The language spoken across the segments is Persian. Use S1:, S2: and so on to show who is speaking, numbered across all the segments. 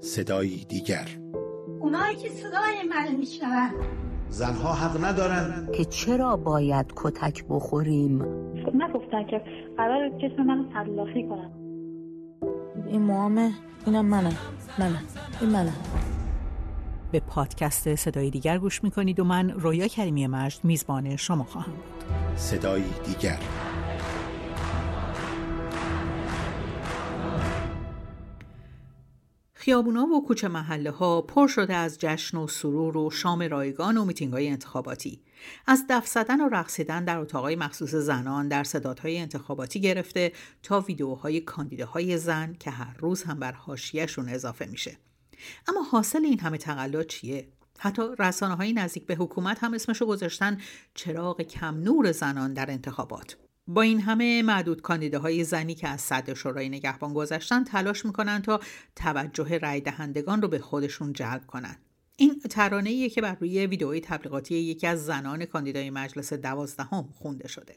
S1: صدایی دیگر.
S2: اونایی که صدای من میشنون.
S3: زنها حق ندارن.
S4: که چرا باید کتک بخوریم؟
S5: خب نگفتن که قرار جسم منو تلافی کنن.
S6: این موامه اینم منم منم این منم
S7: به پادکست صدای دیگر گوش می‌کنید و من رویا کریمی مجد میزبان شما خواهم بود.
S1: صدایی دیگر.
S7: خیابونا و کوچه محله ها پر شده از جشن و سرور و شام رایگان و میتینگ های انتخاباتی. از دف زدن و رقصیدن در اتاقای مخصوص زنان در صدادهای انتخاباتی گرفته تا ویدیوهای کاندیداهای زن که هر روز هم بر حاشیهشون اضافه میشه. اما حاصل این همه تقلا چیه؟ حتی رسانه های نزدیک به حکومت هم اسمشو گذاشتن چراغ کم نور زنان در انتخابات. با این همه معدود کاندیداهای زنی که از صدر شورای نگهبان گذشتن تلاش می‌کنن تا توجه رای دهندگان رو به خودشون جلب کنن. این ترانه که بر روی ویدئوی تبلیغاتی یکی از زنان کاندیدای مجلس دوازدهم خونده شده.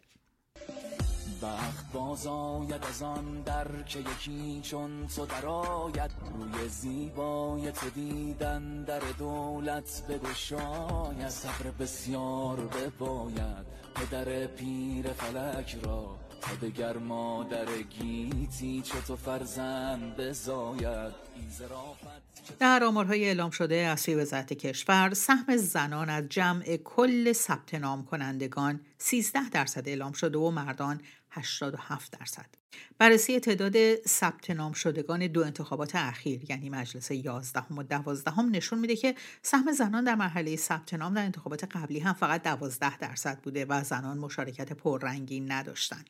S8: وقت باز آید از آن در که یکی چون تو درآید. روی زیبای تو دیدن در دولت بگشاید. صبر بسیار بباید پدر پیر فلک را. تا دگر مادر گیتی چه تو فرزند بزاید.
S7: در آمارهای اعلام شده از سوی وزارت کشور سهم زنان از جمع کل ثبت نام کنندگان 13 درصد اعلام شده و مردان 87 درصد. بررسی تعداد ثبت نام شدگان دو انتخابات اخیر یعنی مجلس 11 و 12 هم نشون میده که سهم زنان در مرحله ثبت نام در انتخابات قبلی هم فقط 12 درصد بوده و زنان مشارکت پررنگی نداشتند.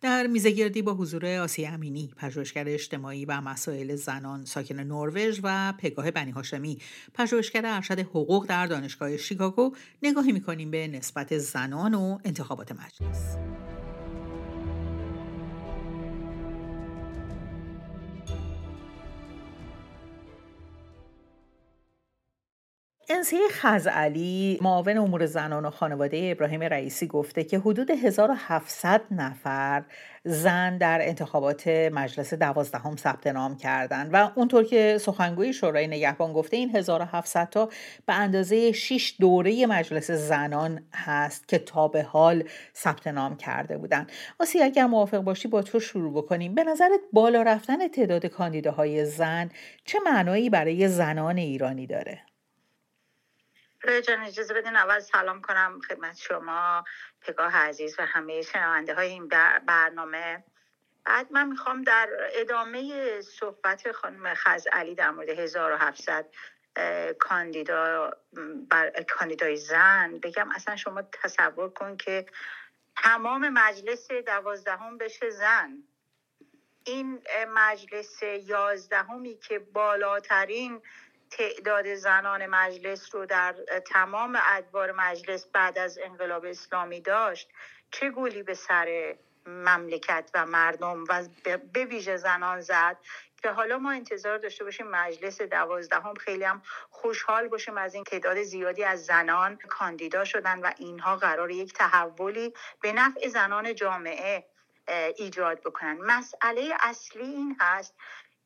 S7: در میزگردی با حضور آسی امینی پژوهشگر اجتماعی و مسائل زنان ساکن نروژ و پگاه بنی هاشمی پژوهشگر ارشد حقوق در دانشگاه شیکاگو نگاهی می‌کنیم به نسبت زنان و انتخابات مجلس انسیه خزعلی معاون امور زنان و خانواده ابراهیم رئیسی گفته که حدود 1700 نفر زن در انتخابات مجلس دوازدهم ثبت نام کردند و اونطور که سخنگوی شورای نگهبان گفته این 1700 تا به اندازه 6 دوره مجلس زنان هست که تا به حال ثبت نام کرده بودند. آسی اگر موافق باشی با تو شروع بکنیم به نظرت بالا رفتن تعداد کاندیداهای زن چه معنایی برای زنان ایرانی داره؟
S9: جان اجازه بدین اول سلام کنم خدمت شما پگاه عزیز و همه شنونده های این برنامه. بعد من می‌خوام در ادامه صحبت خانم علی در مورد 1700 کاندیدا بر کاندیدای زن بگم اصلا شما تصور کن که تمام مجلس دوازدهم بشه زن. این مجلس یازدهمی که بالاترین تعداد زنان مجلس رو در تمام ادوار مجلس بعد از انقلاب اسلامی داشت چه گولی به سر مملکت و مردم و به ویژه زنان زد؟ که حالا ما انتظار داشته باشیم مجلس دوازدهم خیلی هم خوشحال باشیم از این تعداد زیادی از زنان کاندیدا شدن و اینها قرار یک تحولی به نفع زنان جامعه ایجاد بکنن. مسئله اصلی این هست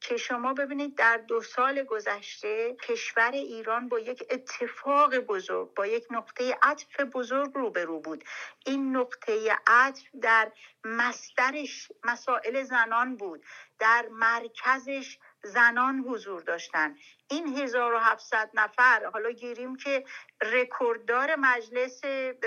S9: که شما ببینید در دو سال گذشته کشور ایران با یک اتفاق بزرگ با یک نقطه عطف بزرگ روبرو بود. این نقطه عطف در مسترش مسائل زنان بود در مرکزش زنان حضور داشتن. این 1700 نفر حالا گیریم که رکورددار مجلس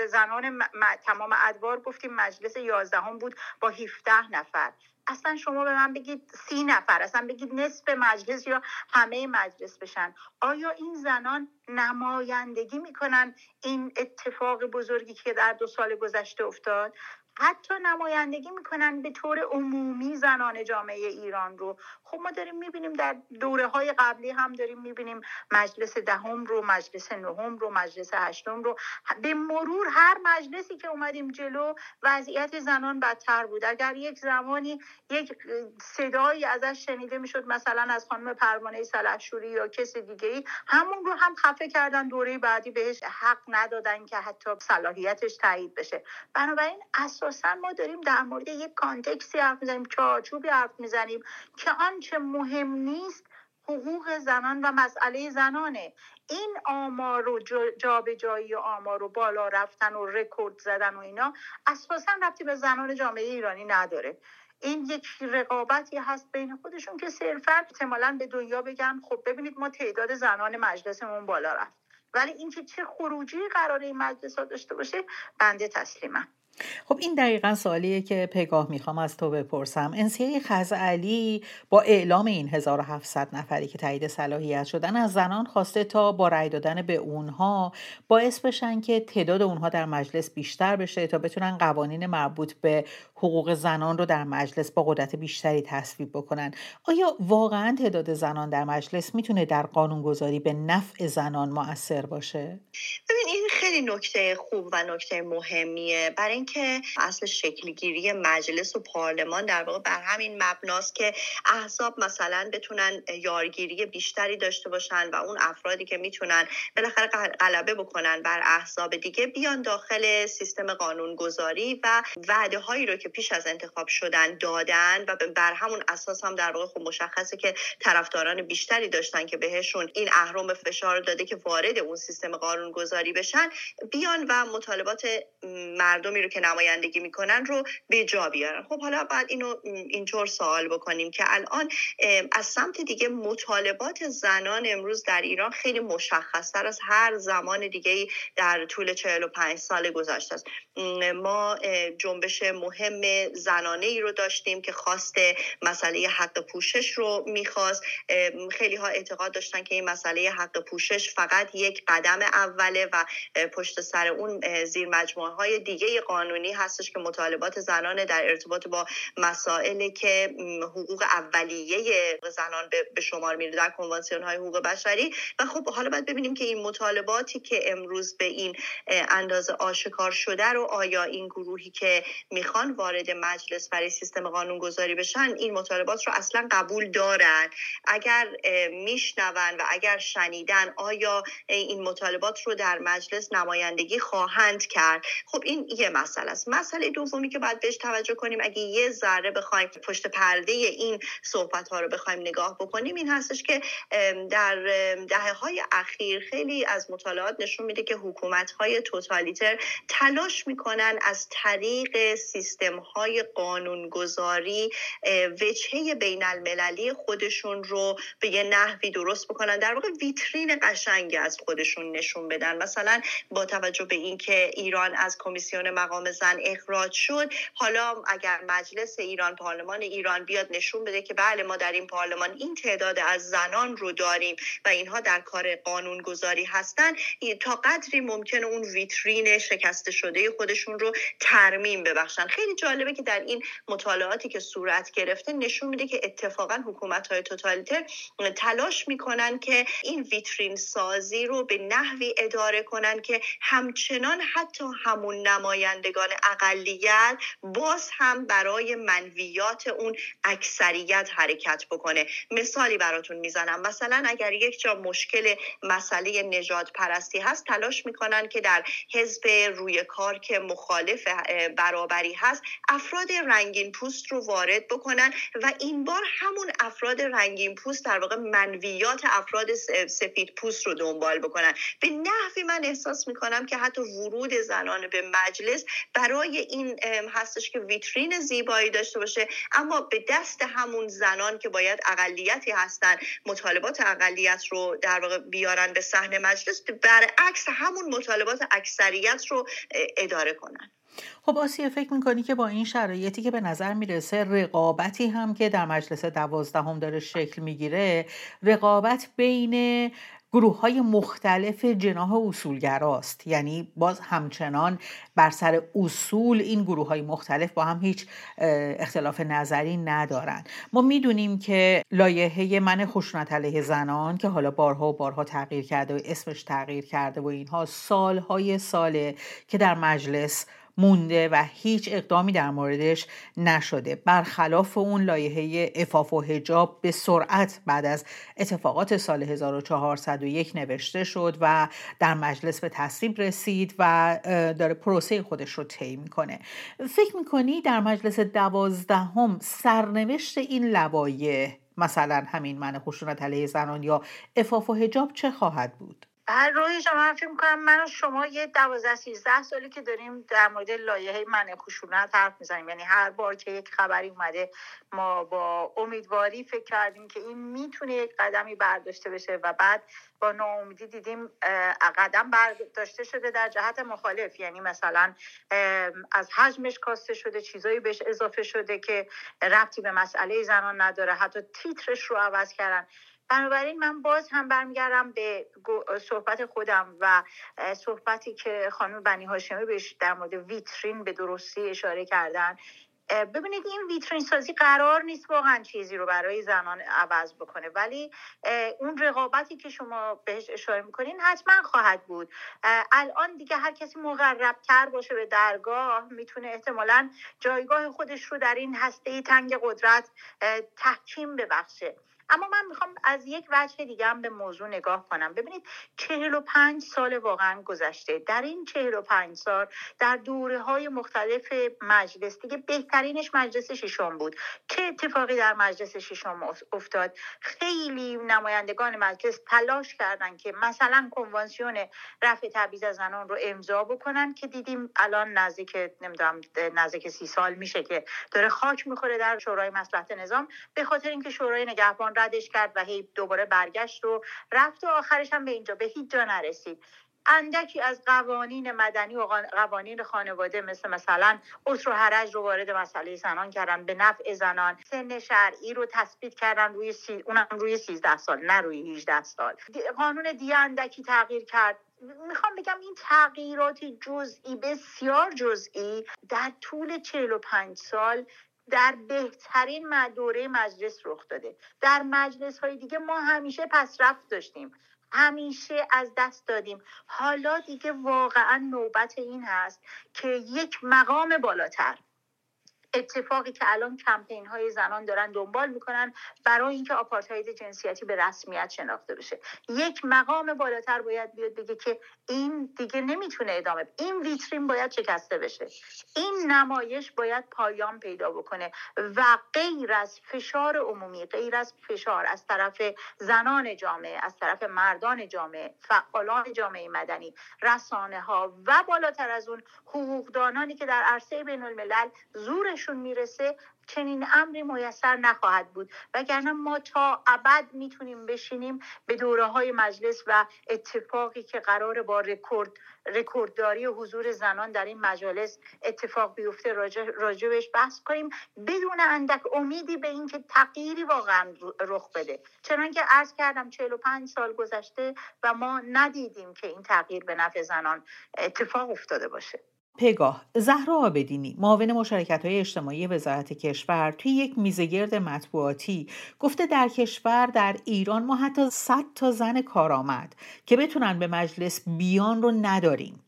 S9: زنان تمام ادوار گفتیم مجلس 11 بود با 17 نفر. اصلا شما به من بگید سی نفر اصلا بگید نصف مجلس یا همه مجلس بشن. آیا این زنان نمایندگی می‌کنن این اتفاق بزرگی که در دو سال گذشته افتاد؟ حتی نمایندگی می‌کنن به طور عمومی زنان جامعه ایران رو. خب ما داریم می‌بینیم در دوره های قبلی هم داریم می‌بینیم مجلس دهم رو مجلس نهم رو مجلس هشتم رو. به مرور هر مجلسی که اومدیم جلو وضعیت زنان بدتر بود. اگر یک زمانی یک صدایی ازش شنیده می‌شد مثلا از خانم پروانه سلحشوری یا کسی دیگه ای همون رو هم خفه کردن دوره بعدی بهش حق ندادن که حتی صلاحیتش تایید بشه. بنابراین اساسا ما داریم در مورد یک کانتکسی حرف می‌زنیم چارچوبی حرف می‌زنیم که آنچه مهم نیست حقوق زنان و مسئله زنانه. این آمار و جابجایی جا آمار و بالا رفتن و رکورد زدن و اینا اساسا ربطی به زنان جامعه ایرانی نداره. این یک رقابتی هست بین خودشون که صرفا احتمالا به دنیا بگن خب ببینید ما تعداد زنان مجلسمون بالا رفت. ولی اینکه چه خروجی قراره این مجلس ها داشته باشه بنده تسلیمم.
S7: خب این دقیقا سوالیه که پگاه می‌خوام از تو بپرسم. انسیه خزعلی با اعلام این 1700 نفری که تایید صلاحیت شدن از زنان خواسته تا با رأی دادن به اونها باعث بشن که تعداد اونها در مجلس بیشتر بشه تا بتونن قوانین مربوط به حقوق زنان رو در مجلس با قدرت بیشتری تصویب بکنن. آیا واقعا تعداد زنان در مجلس می‌تونه در قانونگذاری به نفع زنان مؤثر باشه؟
S10: ببین این خیلی نکته خوب و نکته مهمیه. برای اینکه اصل شکلگیری مجلس و پارلمان در واقع بر همین مبناست که احزاب مثلا بتونن یارگیری بیشتری داشته باشن و اون افرادی که می‌تونن بالاخره غلبه بکنن بر احزاب دیگه بیان داخل سیستم قانونگذاری و وعده هایی رو که پیش از انتخاب شدن دادن و بر همون اساس هم در واقع خب مشخصه که طرفداران بیشتری داشتن که بهشون این اهرم فشار داده که وارد اون سیستم قانونگذاری بشن بیان و مطالبات مردمی رو که نمایندگی می‌کنن رو به جا بیارن. خب حالا بعد اینو اینطور سوال بکنیم که الان از سمت دیگه مطالبات زنان امروز در ایران خیلی مشخصتر از هر زمان دیگه در طول 45 سال گذشته است. ما جنبش مهم زنانه ای رو داشتیم که خواست مسئله حق پوشش رو می‌خواست. خیلی ها اعتقاد داشتن که این مسئله حق پوشش فقط یک قدم اوله و پشت سر اون زیر مجموعه های دیگه قانونی هستش که مطالبات زنان در ارتباط با مسائلی که حقوق اولیه زنان به شمار میره در کنوانسیون های حقوق بشری. و خب حالا باید ببینیم که این مطالباتی که امروز به این اندازه آشکار شده رو آیا این گروهی که می‌خوان وارد مجلس برای سیستم قانون گذاری بشن این مطالبات رو اصلا قبول دارن؟ اگر میشنون و اگر شنیدن آیا این مطالبات رو در مجلس نمایندگی خواهند کرد؟ خب این یه مسئله است. مسئله دومی که باید بهش توجه کنیم اگه یه ذره بخوایم پشت پرده این صحبت ها رو بخوایم نگاه بکنیم این هستش که در دهه های اخیر خیلی از مطالعات نشون میده که حکومت های توتالیتر تلاش می‌کنن از طریق سیستم های قانونگذاری وجهه بین المللی خودشون رو به یه نحوی درست بکنن. در واقع ویترین قشنگی از خودشون نشون بدن. مثلا با توجه به اینکه ایران از کمیسیون مقام زن اخراج شد. حالا اگر مجلس ایران پارلمان ایران بیاد نشون بده که بله ما در این پارلمان این تعداد از زنان رو داریم و اینها در کار قانون گذاری هستن تا قدری ممکنه اون ویترین شکسته شده خودشون رو ترمیم ببخشن. خیلی جالبه که در این مطالعاتی که صورت گرفته نشون میده که اتفاقا حکومت های توتالیتر تلاش می‌کنن که این ویترین سازی رو به نحوی اداره کنن که همچنان حتی همون نمایندگان اقلیت باز هم برای منویات اون اکثریت حرکت بکنه. مثالی براتون می‌زنم. مثلا اگر یک جا مشکل مسئله نجات پرستی هست تلاش می‌کنن که در حزب روی کار که مخالف برابری هست افراد رنگین پوست رو وارد بکنن و این بار همون افراد رنگین پوست در واقع منویات افراد سفید پوست رو دنبال بکنن. به نحوی من احساس می‌کنم که حتی ورود زنان به مجلس برای این هستش که ویترین زیبایی داشته باشه. اما به دست همون زنان که باید اقلیتی هستن مطالبات اقلیت رو در واقع بیارن به صحنه مجلس برعکس همون مطالبات اکثریت رو اداره کنن.
S7: خب آسیه فکر می‌کنی که با این شرایطی که به نظر می‌رسه رقابتی هم که در مجلس دوازدهم داره شکل می‌گیره رقابت بین گروه های مختلف جناح اصولگراست. یعنی باز همچنان بر سر اصول این گروه های مختلف با هم هیچ اختلاف نظری ندارن. ما می‌دونیم که لایحه من خشونت علیه زنان که حالا بارها و بارها تغییر کرده و اسمش تغییر کرده و اینها سالهای ساله که در مجلس مونده و هیچ اقدامی در موردش نشده. برخلاف اون لایحه افاف و هجاب به سرعت بعد از اتفاقات سال 1401 نوشته شد و در مجلس به تصویب رسید و داره پروسه خودش رو طی می‌کنه. فکر می‌کنی در مجلس دوازدهم سرنوشت این لوایح مثلا همین من خشونت علیه زنان یا افاف و هجاب چه خواهد بود؟
S9: هر روی شما من فکر می‌کنم من و شما یه دوازده سیزده سالی که داریم در مورد لایحه منع خشونت حرف می‌زنیم. یعنی هر بار که یک خبری اومده ما با امیدواری فکر کردیم که این می‌تونه یک قدمی برداشته بشه و بعد با ناامیدی دیدیم قدم برداشته شده در جهت مخالف. یعنی مثلا از حجمش کاسته شده چیزایی بهش اضافه شده که ربطی به مسئله زنان نداره. حتی تیترش رو عوض کردن. بنابراین من باز هم برمیگردم به صحبت خودم و صحبتی که خانم بنی هاشمی بهش در مورد ویترین به درستی اشاره کردن. ببینید این ویترین سازی قرار نیست واقعا چیزی رو برای زنان عوض بکنه. ولی اون رقابتی که شما بهش اشاره می‌کنین حتما خواهد بود. الان دیگه هر کسی مقربتر باشه به درگاه می‌تونه احتمالا جایگاه خودش رو در این هسته تنگ قدرت تحکیم ببخشه. اما من می‌خوام از یک وجه دیگه هم به موضوع نگاه کنم. ببینید چهل و پنج سال واقعا گذشته. در این چهل و پنج سال در دوره های مختلف مجلس دیگه بهترینش مجلس ششم بود. چه اتفاقی در مجلس ششم افتاد؟ خیلی نمایندگان مجلس تلاش کردن که مثلا کنوانسیون رفع تبعیض از زنان رو امضا بکنن که دیدیم الان نزدیک نمی‌دونم نزدیک سی سال میشه که داره خاک می‌خوره در شورای مصلحت نظام به خاطر اینکه شورای نگهبان ردش کرد و هی دوباره برگشت و رفت و آخرش هم به اینجا. به هیچ جا نرسید. اندکی از قوانین مدنی و قوانین خانواده مثل مثلا اسر و حرج رو وارد مسئله زنان کردن. به نفع زنان سن شرعی رو تثبیت کردن روی سی... اونم روی 13 سال نه روی 18 سال. قانون دیگه اندکی تغییر کرد. می‌خوام بگم این تغییرات جزئی بسیار جزئی در طول 45 سال در بهترین دوره مجلس رخ داده. در مجلس های دیگه ما همیشه پسرفت داشتیم. همیشه از دست دادیم. حالا دیگه واقعا نوبت این هست که یک مقام بالاتر. اتفاقی که الان کمپین های زنان دارن دنبال می‌کنن برای اینکه آپارتاید جنسیتی به رسمیت شناخته بشه. یک مقام بالاتر باید بیاد بگه که این دیگه نمی‌تونه ادامه این ویترین باید شکسته بشه. این نمایش باید پایان پیدا بکنه و غیر از فشار عمومی غیر از فشار از طرف زنان جامعه از طرف مردان جامعه فعالان جامعه مدنی رسانه ها و بالاتر از اون حقوقدانانی که در عرصه بین الملل زورش بهشون می‌رسه چنین امری میسر نخواهد بود. وگرنه ما تا ابد می‌تونیم بشینیم به دوره های مجلس و اتفاقی که قرار با رکورد رکوردداری حضور زنان در این مجالس اتفاق بیفته راجع, بهش بحث کنیم. بدون اندک امیدی به اینکه تغییری واقعا رخ بده. چنانکه عرض کردم 45 سال گذشته و ما ندیدیم که این تغییر به نفع زنان اتفاق افتاده باشه.
S7: پگاه. زهرا آبدینی معاون مشارکت های اجتماعی وزارت کشور توی یک میزگرد مطبوعاتی گفته در کشور در ایران ما حتی 100 تا زن کارآمد که بتونن به مجلس بیان رو نداریم.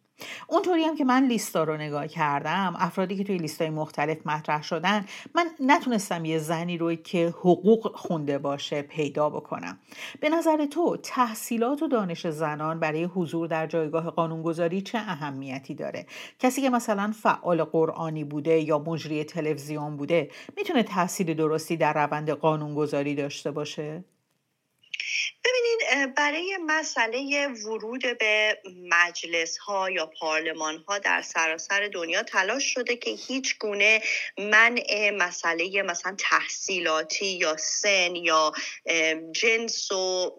S7: اونطوری هم که من لیستا رو نگاه کردم افرادی که توی لیستای مختلف مطرح شدن من نتونستم یه زنی رو که حقوق خونده باشه پیدا بکنم. به نظر تو تحصیلات و دانش زنان برای حضور در جایگاه قانونگذاری چه اهمیتی داره؟ کسی که مثلا فعال قرآنی بوده یا مجری تلویزیون بوده می‌تونه تحصیل درستی در روند قانونگذاری داشته باشه؟
S10: ببینید برای مسئله ورود به مجلس ها یا پارلمان ها در سراسر دنیا تلاش شده که هیچ گونه منع مسئله مثلا تحصیلاتی یا سن یا جنس و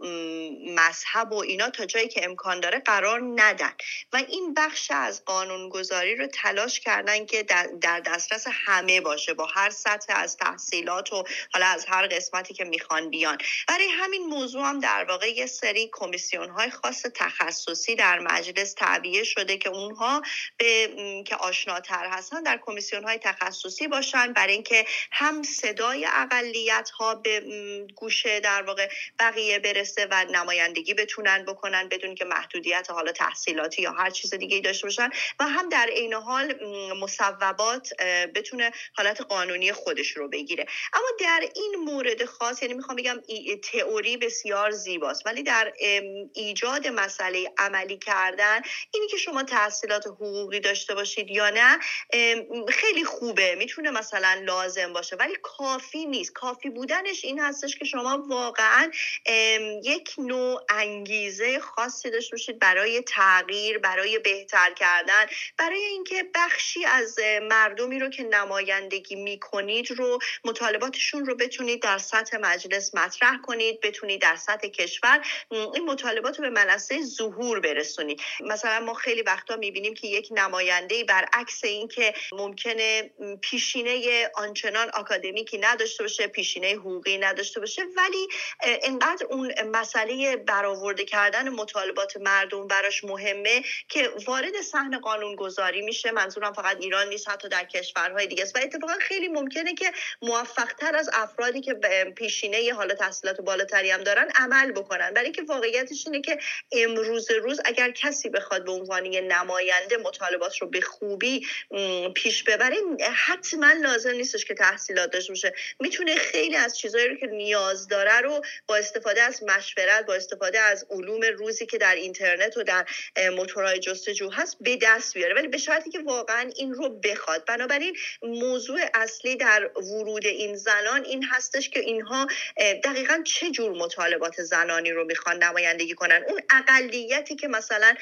S10: مذهب و اینا تا جایی که امکان داره قرار ندن. و این بخش از قانونگذاری رو تلاش کردن که در دسترس همه باشه با هر سطح از تحصیلات و حالا از هر قسمتی که می‌خوان بیان. برای همین موضوع هم در واقع یه سری کمیسیون های خاص تخصصی در مجلس تعبیه شده که اونها به که آشناتر هستن در کمیسیون های تخصصی باشن. برای اینکه هم صدای اقلیت ها به گوشه در واقع بقیه برسه و نمایندگی بتونن بکنن بدون که محدودیت حالا تحصیلاتی یا هر چیز دیگه داشته باشن و هم در عین حال مصوبات بتونه حالت قانونی خودش رو بگیره. اما در این مورد خاص یعنی می‌خوام بگم تئوری بسیار زیباست. ولی در ایجاد مسئله عملی کردن اینی که شما تحصیلات حقوقی داشته باشید یا نه خیلی خوبه. می‌تونه مثلا لازم باشه. ولی کافی نیست. کافی بودنش این هستش که شما واقعا یک نوع انگیزه خاصی داشته باشید برای تغییر برای بهتر کردن برای اینکه بخشی از مردمی رو که نمایندگی می‌کنید رو مطالباتشون رو بتونید در سطح مجلس مطرح کنید بتونید در سطح کشور این مطالبات رو به منصه ظهور برسونید مثلا ما خیلی وقتا می‌بینیم که یک نماینده برعکس اینکه ممکنه پیشینه آنچنان آکادمیکی نداشته باشه پیشینه حقوقی نداشته باشه ولی انقدر اون مسئله برآورده کردن مطالبات مردم براش مهمه که وارد صحن قانون گذاری میشه. منظورم فقط ایران نیست حتی در کشورهای دیگه است. و اتفاقا خیلی ممکنه که موفق تر از افرادی که پیشینه حالا تحصیلات بالاتری هم دارن عمل بکنن. برای اینکه واقعیتش اینه که امروز روز اگر کسی بخواد به عنوان نماینده مطالبات رو به خوبی پیش ببره حتما لازم نیستش که تحصیلات داشته باشه. می‌تونه خیلی از چیزهایی رو که نیاز داره رو با استفاده از مشورت با استفاده از علوم روزی که در اینترنت و در موتورهای جستجو هست به دست بیاره. ولی به شرطی که واقعا این رو بخواد. بنابراین موضوع اصلی در ورود این زنان این هستش که اینها دقیقا چه جور مطالبات زنانی رو می‌خوان نمایندگی کنن. اون اقلیتی که مثلا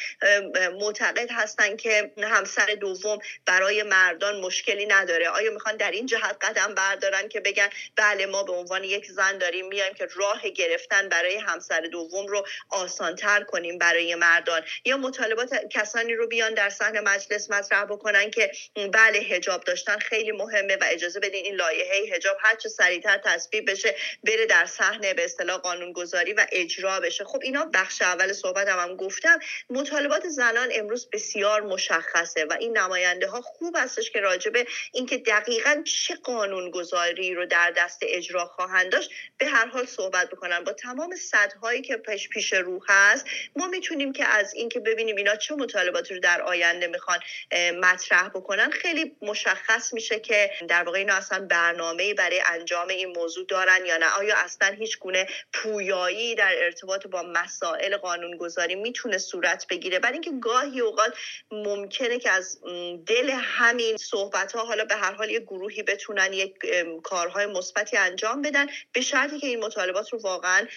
S10: معتقد هستن که همسر دوم برای مردان مشکلی نداره. آیا می‌خوان در این جهت قدم بردارن که بگن بله ما به عنوان یک زن داریم میایم که راه گرفتن برای همسر دوم رو آسانتر کنیم برای مردان؟ یا مطالبات کسانی رو بیان در صحن مجلس مطرح بکنن که بله هجاب داشتن خیلی مهمه و اجازه بدین این لایحه هجاب هر چه سریعتر تصویب بشه بره در صحنه به اصطلاح قانونگذاری و اجرا بشه. خب اینا بخش اول صحبت هم, هم گفتم. مطالبات زنان امروز بسیار مشخصه و این نماینده ها خوب هستش که راجبه اینکه دقیقا چه قانونگذاری رو در دست اجرا خواهند داشت به هر حال صحبت بکنن با تمام صدهایی که پیش پیش رو هست ما می‌تونیم که از اینکه ببینیم اینا چه مطالباتی رو در آینده می‌خوان مطرح بکنن خیلی مشخص میشه که در واقع اینا اصلا برنامه برای انجام این موضوع دارن یا نه. آیا اصلا هیچ گونه پویایی در ارتباط با مسائل قانونگذاری می‌تونه صورت بگیره. برای اینکه گاهی اوقات ممکنه که از دل همین صحبت ها حالا به هر حال یه گروهی بتونن یک کارهای مثبتی انجام بدن به شرطی که این مطالبات رو واقعا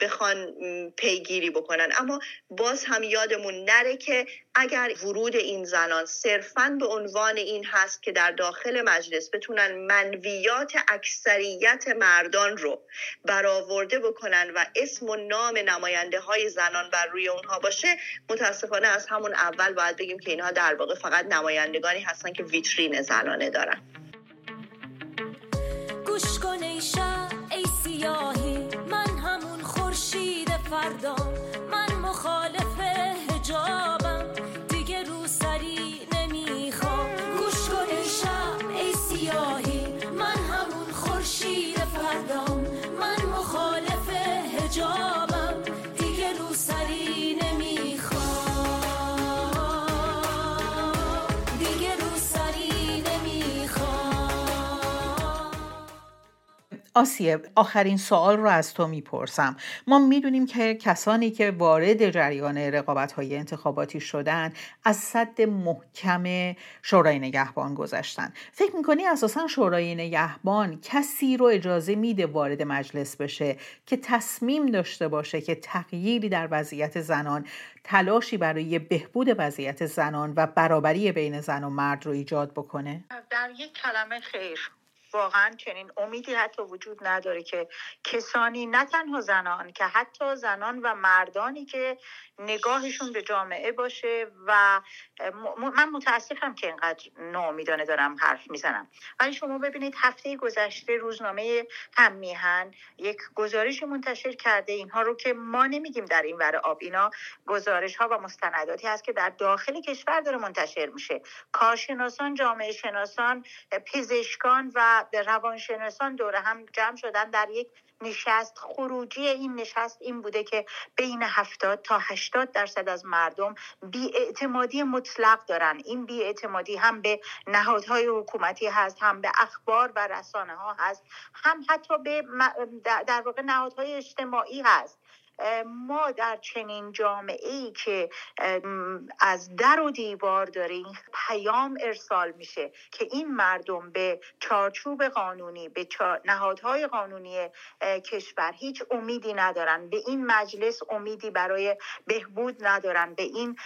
S10: بخوان پیگیری بکنن. اما باز هم یادمون نره که اگر ورود این زنان صرفا به عنوان این هست که در داخل مجلس بتونن منویات اکثریت مردان رو برآورده بکنن و اسم و نام نماینده های زنان بر روی اونها باشه متاسفانه از همون اول باید بگیم که اینها در واقع فقط نمایندگانی هستن که ویترین زنانه دارن.
S11: گوش کن ای ای سیاهی من همون خورشید فردا.
S7: آسیه آخرین سوال رو از تو می‌پرسم. ما می‌دونیم که کسانی که وارد جریان رقابت های انتخاباتی شدن از صد محکم شورای نگهبان گذشتن. فکر می‌کنی اساسا شورای نگهبان کسی رو اجازه میده وارد مجلس بشه که تصمیم داشته باشه که تغییری در وضعیت زنان تلاشی برای بهبود وضعیت زنان و برابری بین زن و مرد رو ایجاد بکنه؟
S9: در یک کلمه خیر. واقعا چنین امیدی حتی وجود نداره که کسانی نه تنها زنان که حتی زنان و مردانی که نگاهشون به جامعه باشه و من متاسفم که اینقدر ناامیدانه دارم حرف می‌زنم. ولی شما ببینید هفته گذشته روزنامه هم میهن یک گزارش منتشر کرده. اینها رو که ما نمیگیم در این ور آب. اینا گزارش ها و مستنداتی هست که در داخل کشور داره منتشر میشه. کارشناسان جامعه شناسان پزشکان و روانشناسان دوره هم جمع شدن در یک نشست. خروجی این نشست این بوده که بین 70 تا 80 درصد از مردم بیاعتمادی مطلق دارن. این بیاعتمادی هم به نهادهای حکومتی هست هم به اخبار و رسانه ها هست هم حتی به در واقع نهادهای اجتماعی هست. ما در چنین جامعه ای که از در و دیوار داره پیام ارسال میشه که این مردم به چارچوب قانونی به نهادهای قانونی کشور هیچ امیدی ندارن به این مجلس امیدی برای بهبود ندارن به این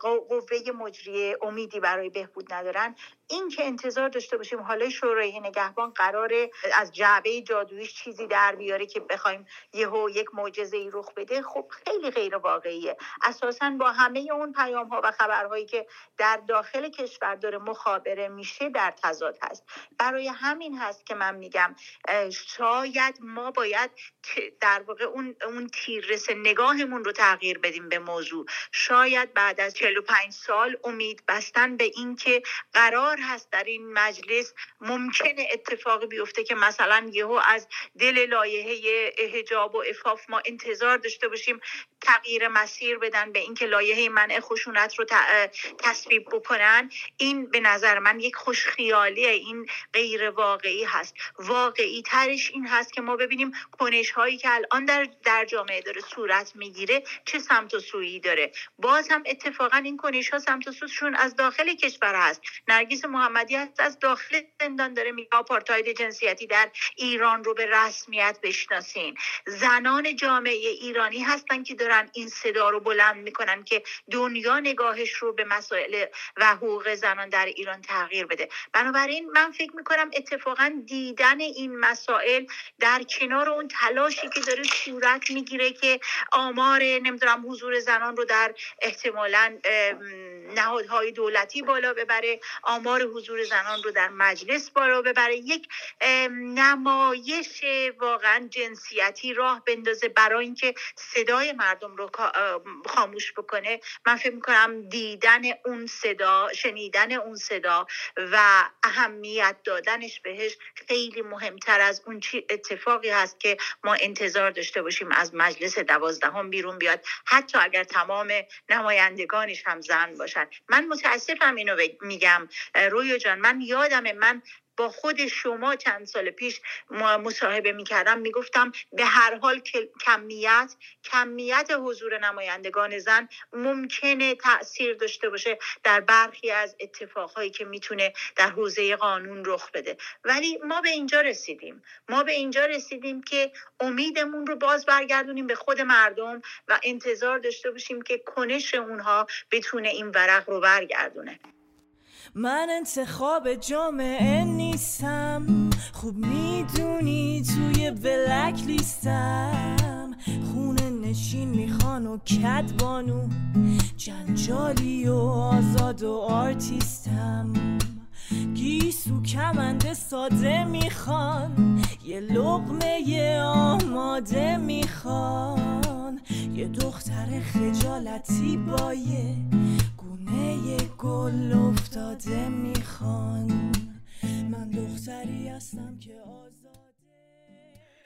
S9: قوه مجریه امیدی برای بهبود ندارن. این که انتظار داشته باشیم حالا شورای نگهبان قراره از جعبه جادویش چیزی در بیاره که بخوایم یهو یک معجزه ای رخ بده خب خیلی غیر واقعیه اساسا با همه اون پیام ها و خبرهایی که در داخل کشور داره مخابره میشه در تضاد هست. برای همین هست که من میگم شاید ما باید در واقع اون اون تیررس نگاهمون رو تغییر بدیم به موضوع. شاید بعد از 45 سال امید بستن به اینکه قرار هست در این مجلس ممکنه اتفاقی بیفته که مثلا یهو از دل لایحه حجاب و افاف ما انتظار داشته باشیم تغییر مسیر بدن به اینکه لایحه منع خشونت رو تصویب بکنن این به نظر من یک خوشخیالی این غیر واقعی هست. واقعی ترش این هست که ما ببینیم کنش هایی که الان در, در جامعه داره صورت می‌گیره چه سمت و سویی داره. باز هم اتفاقا این کنش ها سمت و سوشون از داخل کشور هست. نرگیس محمدی هست از داخل زندان داره میگه آپارتاید جنسیتی در ایران رو به رسمیت بشناسین. زنان جامعه ایرانی هستن که دارن این صدا رو بلند می‌کنن که دنیا نگاهش رو به مسائل و حقوق زنان در ایران تغییر بده. بنابراین من فکر می‌کنم اتفاقا دیدن این مسائل در کنار اون تلاشی که داره صورت می‌گیره که آمار نمی‌دونم حضور زنان رو در احتمالا نهادهای دولتی بالا ببره آمار حضور زنان رو در مجلس بالا ببره یک نمایش واقعا جنسیتی راه بندازه برای اینکه صدای مردم رو خاموش بکنه. من فکر می‌کنم دیدن اون صدا شنیدن اون صدا و اهمیت دادنش بهش خیلی مهمتر از اون چی اتفاقی هست که ما انتظار داشته باشیم از مجلس دوازدهم بیرون بیاد. حتی اگر تمام نمایندگانش هم زن باشن. من متاسفم اینو میگم. رویا جان من یادمه من با خود شما چند سال پیش مصاحبه می‌کردم می‌گفتم به هر حال کمیت کمیت حضور نمایندگان زن ممکنه تاثیر داشته باشه در برخی از اتفاقهایی که می‌تونه در حوزه قانون رخ بده. ولی ما به اینجا رسیدیم. ما به اینجا رسیدیم که امیدمون رو باز برگردونیم به خود مردم و انتظار داشته باشیم که کنش اونها بتونه این ورق رو برگردونه.
S11: من انتخاب جامعه نیستم خوب می‌دونی توی بلک لیستم خونه نشین می‌خوان و کدبانو جنجالی و آزاد و آرتیستم. گیسو کمنده ساده می‌خوان. یه لقمه آماده می‌خوان. یه دختر خجالتی بایه گونه گل افتاده می‌خوان. من دختری هستم که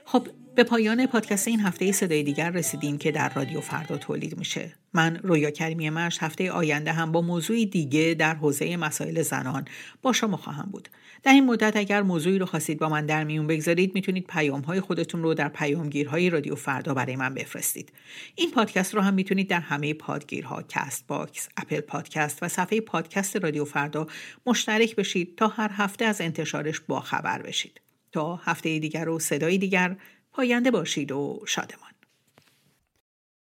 S7: خب به پایان پادکست این هفته صدای دیگر رسیدیم که در رادیو فردا تولید میشه. من رویا کریمی مش هفته آینده هم با موضوعی دیگه در حوزه مسائل زنان با شما خواهم بود. در این مدت اگر موضوعی رو خواستید با من در میون بگذارید می‌تونید پیام های خودتون رو در پیامگیرهای رادیو فردا برای من بفرستید. این پادکست رو هم می‌تونید در همه پادگیرها Castbox، Apple Podcast و صفحه پادکست رادیو فردا مشترک بشید تا هر هفته از انتشارش با خبر بشید. تا هفته دیگر و صدای دیگر پاینده باشید و شادمان.